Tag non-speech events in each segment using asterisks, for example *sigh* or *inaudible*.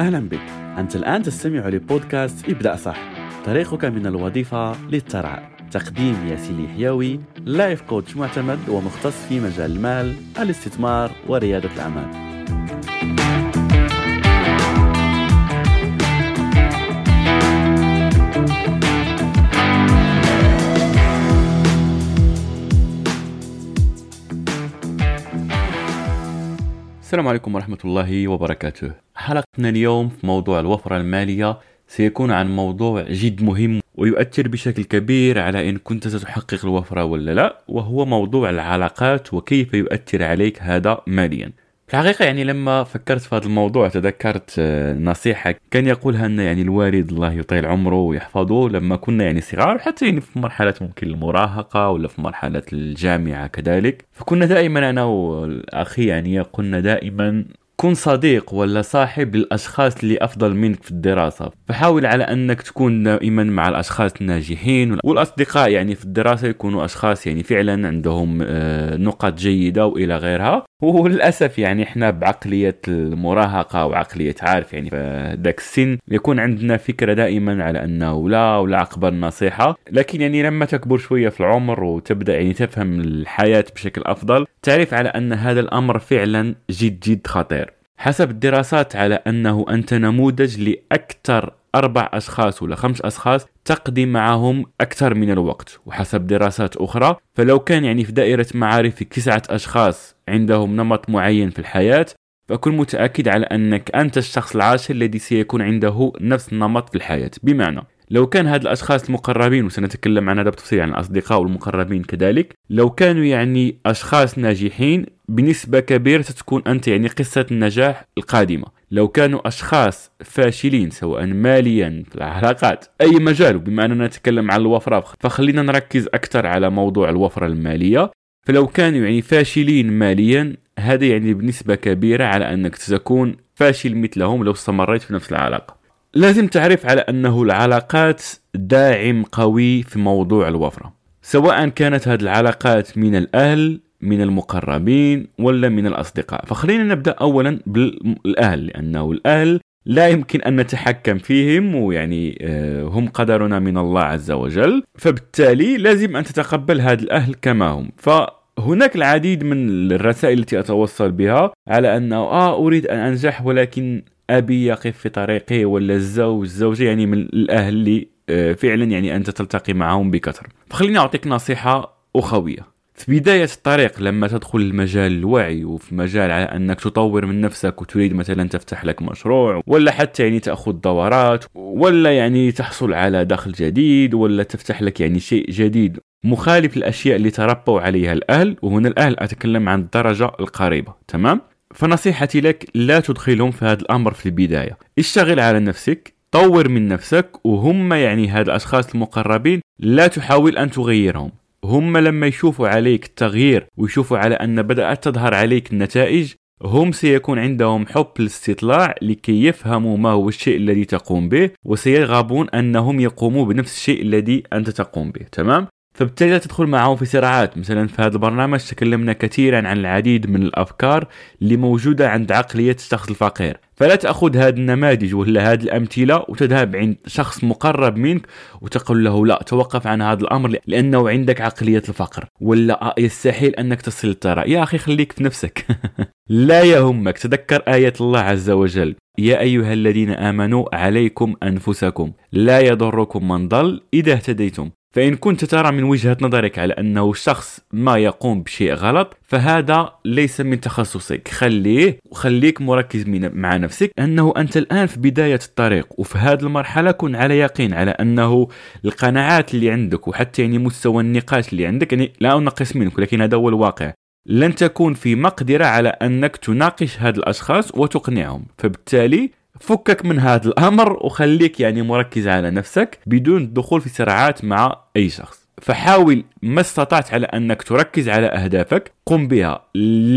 أهلا بك. أنت الآن تستمع لبودكاست ابدأ صح طريقك من الوظيفة للثراء تقديم ياسين الحيوي لايف كوتش معتمد ومختص في مجال المال الاستثمار وريادة الأعمال. السلام عليكم ورحمة الله وبركاته. حلقتنا اليوم في موضوع الوفرة المالية سيكون عن موضوع جد مهم ويؤثر بشكل كبير على إن كنت ستحقق الوفرة ولا لا وهو موضوع العلاقات وكيف يؤثر عليك هذا ماليا. في الحقيقة يعني لما فكرت في هذا الموضوع تذكرت آه، نصيحة كان يقولها أن يعني الوالد الله يطيل عمره ويحفظه. لما كنا يعني صغار حتى يعني في مرحلة ممكن المراهقة ولا في مرحلة الجامعة كذلك فكنا دائما أنا والأخي يعني قلنا دائما كن صديق ولا صاحب للأشخاص اللي أفضل منك في الدراسة. فحاول على أنك تكون دائما مع الأشخاص الناجحين والأصدقاء يعني في الدراسة يكونوا أشخاص يعني فعلا عندهم آه، نقط جيدة وإلى غيرها. وللأسف يعني إحنا بعقلية المراهقة وعقلية عارف يعني ذاك السن يكون عندنا فكرة دائما على أنه لا ولا اقبل نصيحة. لكن يعني لما تكبر شوية في العمر وتبدأ يعني تفهم الحياة بشكل أفضل تعرف على أن هذا الأمر فعلا جد جد خطير. حسب الدراسات على أنه أنت نموذج لأكثر أربع أشخاص ولا خمس أشخاص تقضي معهم أكثر من الوقت وحسب دراسات أخرى فلو كان يعني في دائرة معارفك تسعة أشخاص عندهم نمط معين في الحياة فكن متأكد على أنك أنت الشخص العاشر الذي سيكون عنده نفس النمط في الحياة. بمعنى لو كان هذا الأشخاص المقربين وسنتكلم عن هذا بتفصيل عن الأصدقاء والمقربين كذلك لو كانوا يعني أشخاص ناجحين بنسبة كبيرة ستكون أنت يعني قصة النجاح القادمة. لو كانوا أشخاص فاشلين سواء ماليا في العلاقات أي مجال بما أننا نتكلم عن الوفره فخلينا نركز أكثر على موضوع الوفرة المالية. فلو كانوا يعني فاشلين ماليا هذا يعني بنسبة كبيرة على أنك ستكون فاشل مثلهم لو استمريت في نفس العلاقة. لازم تعرف على أنه العلاقات داعم قوي في موضوع الوفرة. سواء كانت هذه العلاقات من الأهل من المقربين ولا من الأصدقاء. فخلينا نبدأ أولا بالأهل لأنه الأهل لا يمكن أن نتحكم فيهم ويعني آه، هم قدرنا من الله عز وجل. فبالتالي لازم أن تتقبل هذا الأهل كما هم. فهناك العديد من الرسائل التي أتوصل بها على أنه آه أريد أن أنجح ولكن أبي يقف في طريقي ولا الزوج الزوجة يعني من الأهل اللي آه، فعلا يعني أنت تلتقي معهم بكثرة. فخليني أعطيك نصيحة أخوية. في بداية الطريق لما تدخل المجال الوعي وفي مجال على أنك تطور من نفسك وتريد مثلا تفتح لك مشروع ولا حتى يعني تأخذ دورات ولا يعني تحصل على دخل جديد ولا تفتح لك يعني شيء جديد. مخالف الأشياء اللي تربوا عليها الأهل وهنا الأهل أتكلم عن الدرجة القريبة تمام؟ فنصيحتي لك لا تدخلهم في هذا الأمر في البداية. اشتغل على نفسك طور من نفسك وهم يعني هاد الأشخاص المقربين لا تحاول أن تغيرهم. هم لما يشوفوا عليك التغيير ويشوفوا على أن بدأت تظهر عليك النتائج هم سيكون عندهم حب الاستطلاع لكي يفهموا ما هو الشيء الذي تقوم به وسيرغبون أنهم يقوموا بنفس الشيء الذي أنت تقوم به تمام؟ فبالتالي تدخل معهم في صراعات. مثلا في هذا البرنامج تكلمنا كثيرا عن العديد من الأفكار اللي موجودة عند عقلية الشخص الفقير. فلا تأخذ هذه النماذج ولا هذه الأمثلة وتذهب عند شخص مقرب منك وتقول له لا توقف عن هذا الأمر لأنه عندك عقلية الفقر. ولا يستحيل أنك تصل الثراء يا أخي خليك في نفسك. *laughs* لا يهمك. تذكر آية الله عز وجل. يا أيها الذين آمنوا عليكم أنفسكم. لا يضركم من ضل إذا اهتديتم. فإن كنت ترى من وجهة نظرك على أنه شخص ما يقوم بشيء غلط فهذا ليس من تخصصك. خليه وخليك مركز مع نفسك أنه أنت الآن في بداية الطريق وفي هذه المرحلة كن على يقين على أنه القناعات اللي عندك وحتى يعني مستوى النقاش اللي عندك يعني لا أنقص منك ولكن هذا هو الواقع. لن تكون في مقدرة على أنك تناقش هذه الأشخاص وتقنعهم. فبالتالي فكك من هذا الأمر وخليك يعني مركز على نفسك بدون الدخول في صراعات مع أي شخص. فحاول ما استطعت على أنك تركز على أهدافك قم بها.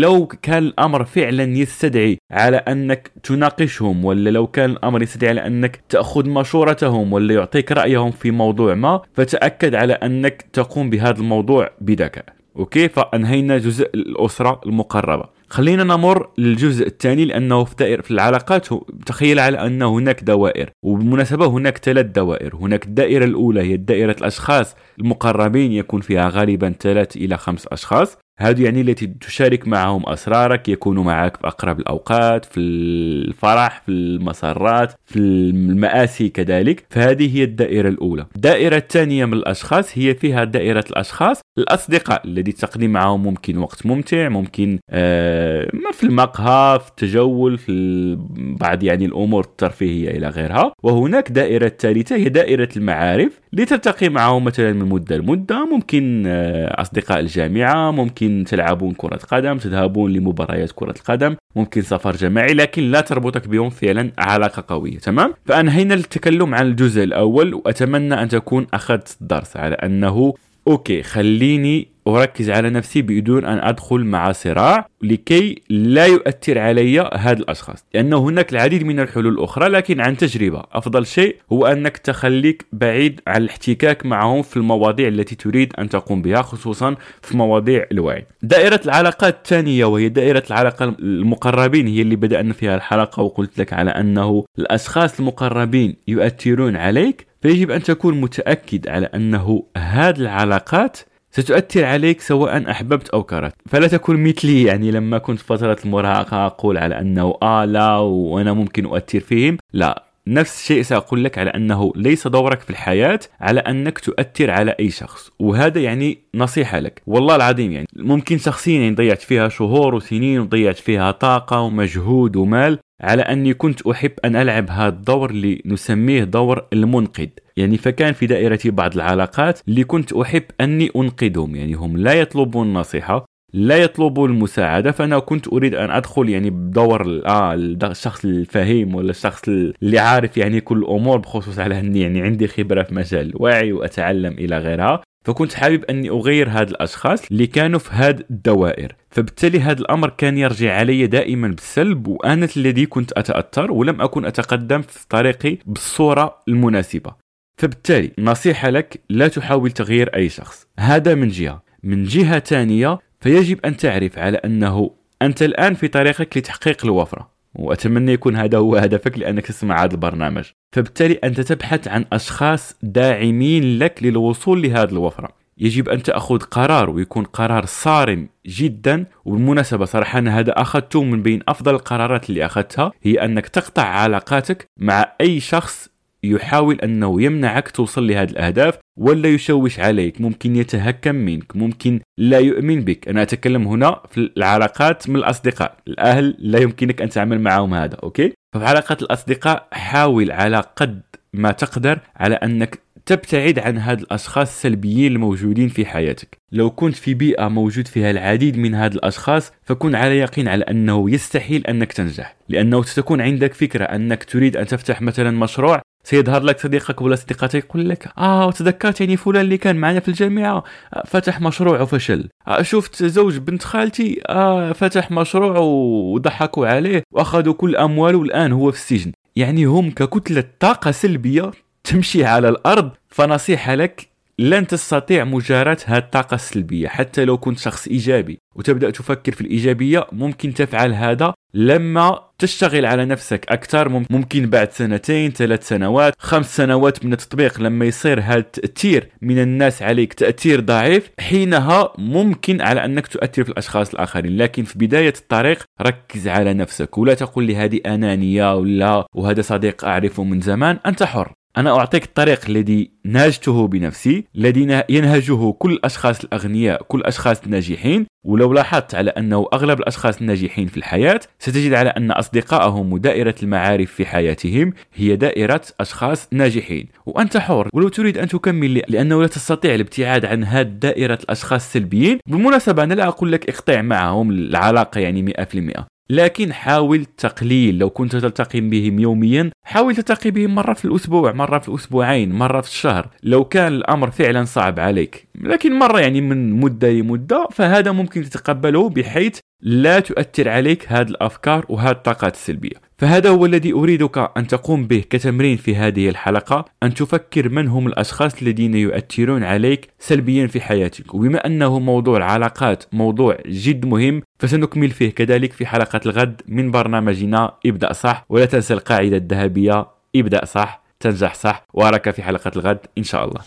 لو كان الأمر فعلا يستدعي على أنك تناقشهم ولا لو كان الأمر يستدعي على أنك تأخذ مشورتهم ولا يعطيك رأيهم في موضوع ما فتأكد على أنك تقوم بهذا الموضوع بذكاء أوكي؟ فأنهينا جزء الأسرة المقربة. خلينا نمر للجزء الثاني لأنه في دائره في العلاقات تخيل على ان هناك دوائر. وبالمناسبة هناك ثلاث دوائر. هناك الدائرة الأولى هي دائرة الأشخاص المقربين يكون فيها غالبا ثلاث إلى خمس أشخاص. هذه يعني التي تشارك معهم أسرارك يكونوا معك في أقرب الأوقات في الفرح في المسرات في المآسي كذلك. فهذه هي الدائرة الأولى. الدائرة الثانية من الأشخاص هي فيها دائرة الأشخاص. الأصدقاء الذي تقضي معهم ممكن وقت ممتع ممكن آه في المقهى في التجول في بعض يعني الأمور الترفيهية إلى غيرها. وهناك دائرة الثالثة هي دائرة المعارف. لتلتقي معهم مثلا من مدة لمدة ممكن آه أصدقاء الجامعة ممكن ممكن تلعبون كرة قدم تذهبون لمباريات كرة القدم ممكن سفر جماعي لكن لا تربطك بهم فعلا علاقة قوية تمام؟ فأنهينا التكلم عن الجزء الأول وأتمنى أن تكون أخذت الدرس على أنه أوكي خليني أركز على نفسي بدون أن أدخل مع صراع لكي لا يؤثر علي هذا الأشخاص. لأن هناك العديد من الحلول الأخرى لكن عن تجربة. أفضل شيء هو أنك تخليك بعيد عن الاحتكاك معهم في المواضيع التي تريد أن تقوم بها خصوصا في مواضيع الوعي. دائرة العلاقات الثانية وهي دائرة العلاقة المقربين هي اللي بدأنا فيها الحلقة وقلت لك على أنه الأشخاص المقربين يؤثرون عليك فيجب أن تكون متأكد على أنه هذه العلاقات ستؤثر عليك سواء أحببت أو كرهت. فلا تكن مثلي يعني لما كنت فترة المراهقة أقول على أنه آه لا وأنا ممكن أؤثر فيهم. لا. نفس الشيء سأقول لك على أنه ليس دورك في الحياة على أنك تؤثر على أي شخص وهذا يعني نصيحة لك. والله العظيم يعني ممكن شخصيا يعني ضيعت فيها شهور وسنين وضيعت فيها طاقة ومجهود ومال على أني كنت أحب أن ألعب هذا الدور اللي نسميه دور المنقذ. يعني فكان في دائرتي بعض العلاقات اللي كنت أحب أني أنقذهم. يعني هم لا يطلبون النصيحة لا يطلبوا المساعدة فأنا كنت أريد أن أدخل يعني بدور آه الشخص الفهيم ولا الشخص اللي عارف يعني كل الأمور بخصوص على أني يعني عندي خبرة في مجال الوعي وأتعلم إلى غيرها. فكنت حابب أني أغير هاد الأشخاص اللي كانوا في هاد الدوائر. فبالتالي هذا الأمر كان يرجع علي دائما بالسلب وأنا الذي كنت أتأثر ولم أكن أتقدم في طريقي بالصورة المناسبة. فبالتالي نصيحة لك لا تحاول تغيير أي شخص. هذا من جهة. من جهة ثانية فيجب أن تعرف على أنه أنت الآن في طريقك لتحقيق الوفرة وأتمنى يكون هذا هو هدفك لأنك تسمع هذا البرنامج. فبالتالي أنت تبحث عن أشخاص داعمين لك للوصول لهذه الوفرة. يجب أن تأخذ قرار ويكون قرار صارم جدا. وبالمناسبة صراحة أنا هذا أخذته من بين أفضل القرارات اللي أخذتها هي أنك تقطع علاقاتك مع أي شخص يحاول أنه يمنعك توصل لهذه الأهداف. ولا يشوش عليك ممكن يتهكم منك ممكن لا يؤمن بك. أنا أتكلم هنا في العلاقات من الأصدقاء. الأهل لا يمكنك أن تعمل معهم هذا أوكي؟ ففي علاقات الأصدقاء حاول على قد ما تقدر على أنك تبتعد عن هاد الأشخاص السلبيين الموجودين في حياتك. لو كنت في بيئة موجود فيها العديد من هاد الأشخاص فكن على يقين على أنه يستحيل أنك تنجح لأنه ستكون عندك فكرة أنك تريد أن تفتح مثلا مشروع سيظهر لك صديقك ولا صديقتك يقول لك آه وتذكرت يعني فلان اللي كان معنا في الجامعة. فتح مشروع وفشل آه شفت زوج بنت خالتي؟ آه فتح مشروع وضحكوا عليه وأخذوا كل أمواله والان هو في السجن. يعني هم ككتلة طاقة سلبية تمشي على الأرض. فنصيحة لك لن تستطيع مجاراة هذه الطاقة السلبية حتى لو كنت شخص إيجابي. وتبدأ تفكر في الإيجابية ممكن تفعل هذا لما تشتغل على نفسك أكثر. ممكن بعد سنتين ثلاث سنوات خمس سنوات من التطبيق لما يصير هذا التأثير من الناس عليك تأثير ضعيف. حينها ممكن على أنك تؤثر في الأشخاص الآخرين. لكن في بداية الطريق ركز على نفسك ولا تقول لي هذه أنانية ولا وهذا صديق أعرفه من زمان أنت حر. أنا أعطيك الطريق الذي نهجته بنفسي الذي ينهجه كل الأشخاص الأغنياء كل الأشخاص الناجحين. ولو لاحظت على أنه أغلب الأشخاص الناجحين في الحياة ستجد على أن أصدقائهم ودائرة المعارف في حياتهم هي دائرة أشخاص ناجحين. وأنت حر. ولو تريد أن تكمل لأنه لا تستطيع الابتعاد عن هذه دائرة الأشخاص السلبيين بالمناسبة أنا لا أقول لك اقطع معهم العلاقة يعني 100% لكن حاول تقليل لو كنت تلتقي بهم يوميا حاول تلتقي بهم مرة في الأسبوع مرة في الأسبوعين مرة في الشهر. لو كان الأمر فعلا صعب عليك لكن مرة يعني من مدة لمدة فهذا ممكن تتقبله بحيث لا تؤثر عليك هذه الأفكار وهذه الطاقات السلبية. فهذا هو الذي أريدك أن تقوم به كتمرين في هذه الحلقة أن تفكر من هم الأشخاص الذين يؤثرون عليك سلبيا في حياتك. وبما أنه موضوع العلاقات موضوع جد مهم فسنكمل فيه كذلك في حلقة الغد من برنامجنا ابدأ صح ولا تنسى القاعدة الذهبية ابدأ صح تنجح صح. وأراك في حلقة الغد إن شاء الله.